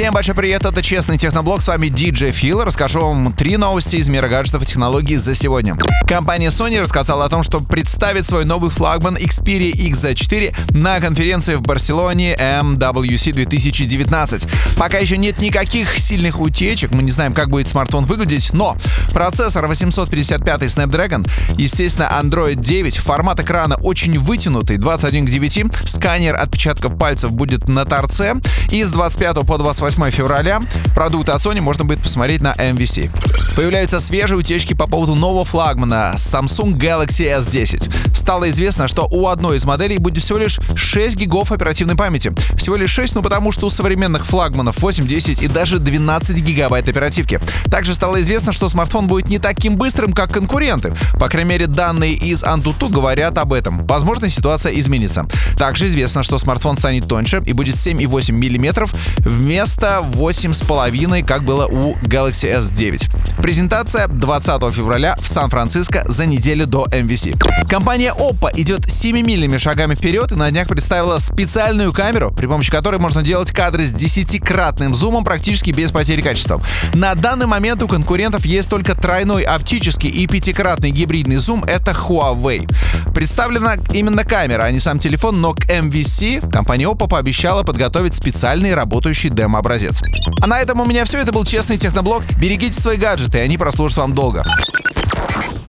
Всем большой привет, это Честный Техноблог, с вами DJ Фил. Расскажу вам три новости из мира гаджетов и технологий за сегодня. Компания Sony рассказала о том, что представит свой новый флагман Xperia XZ4 на конференции в Барселоне MWC 2019. Пока еще нет никаких сильных утечек, мы не знаем, как будет смартфон выглядеть, но процессор 855 Snapdragon, естественно, Android 9, формат экрана очень вытянутый, 21 к 9, сканер отпечатков пальцев будет на торце, и с 25 по 28 февраля продукты от Sony можно будет посмотреть на MVC. Появляются свежие утечки по поводу нового флагмана Samsung Galaxy S10. Стало известно, что у одной из моделей будет всего лишь 6 гигов оперативной памяти. Всего лишь 6, ну потому что у современных флагманов 8, 10 и даже 12 гигабайт оперативки. Также стало известно, что смартфон будет не таким быстрым, как конкуренты. По крайней мере, данные из Antutu говорят об этом. Возможно, ситуация изменится. Также известно, что смартфон станет тоньше и будет 7,8 мм вместо 8,5, как было у Galaxy S9. Презентация 20 февраля в Сан-Франциско за неделю до MVC. Компания Oppo идет семимильными шагами вперед и на днях представила специальную камеру, при помощи которой можно делать кадры с десятикратным зумом практически без потери качества. На данный момент у конкурентов есть только тройной оптический и пятикратный гибридный зум, это Huawei. Представлена именно камера, а не сам телефон, но к MVC компания Oppo пообещала подготовить специальный работающий демо-образец. А на этом у меня все. Это был Честный Техноблог. Берегите свои гаджеты, они прослужат вам долго.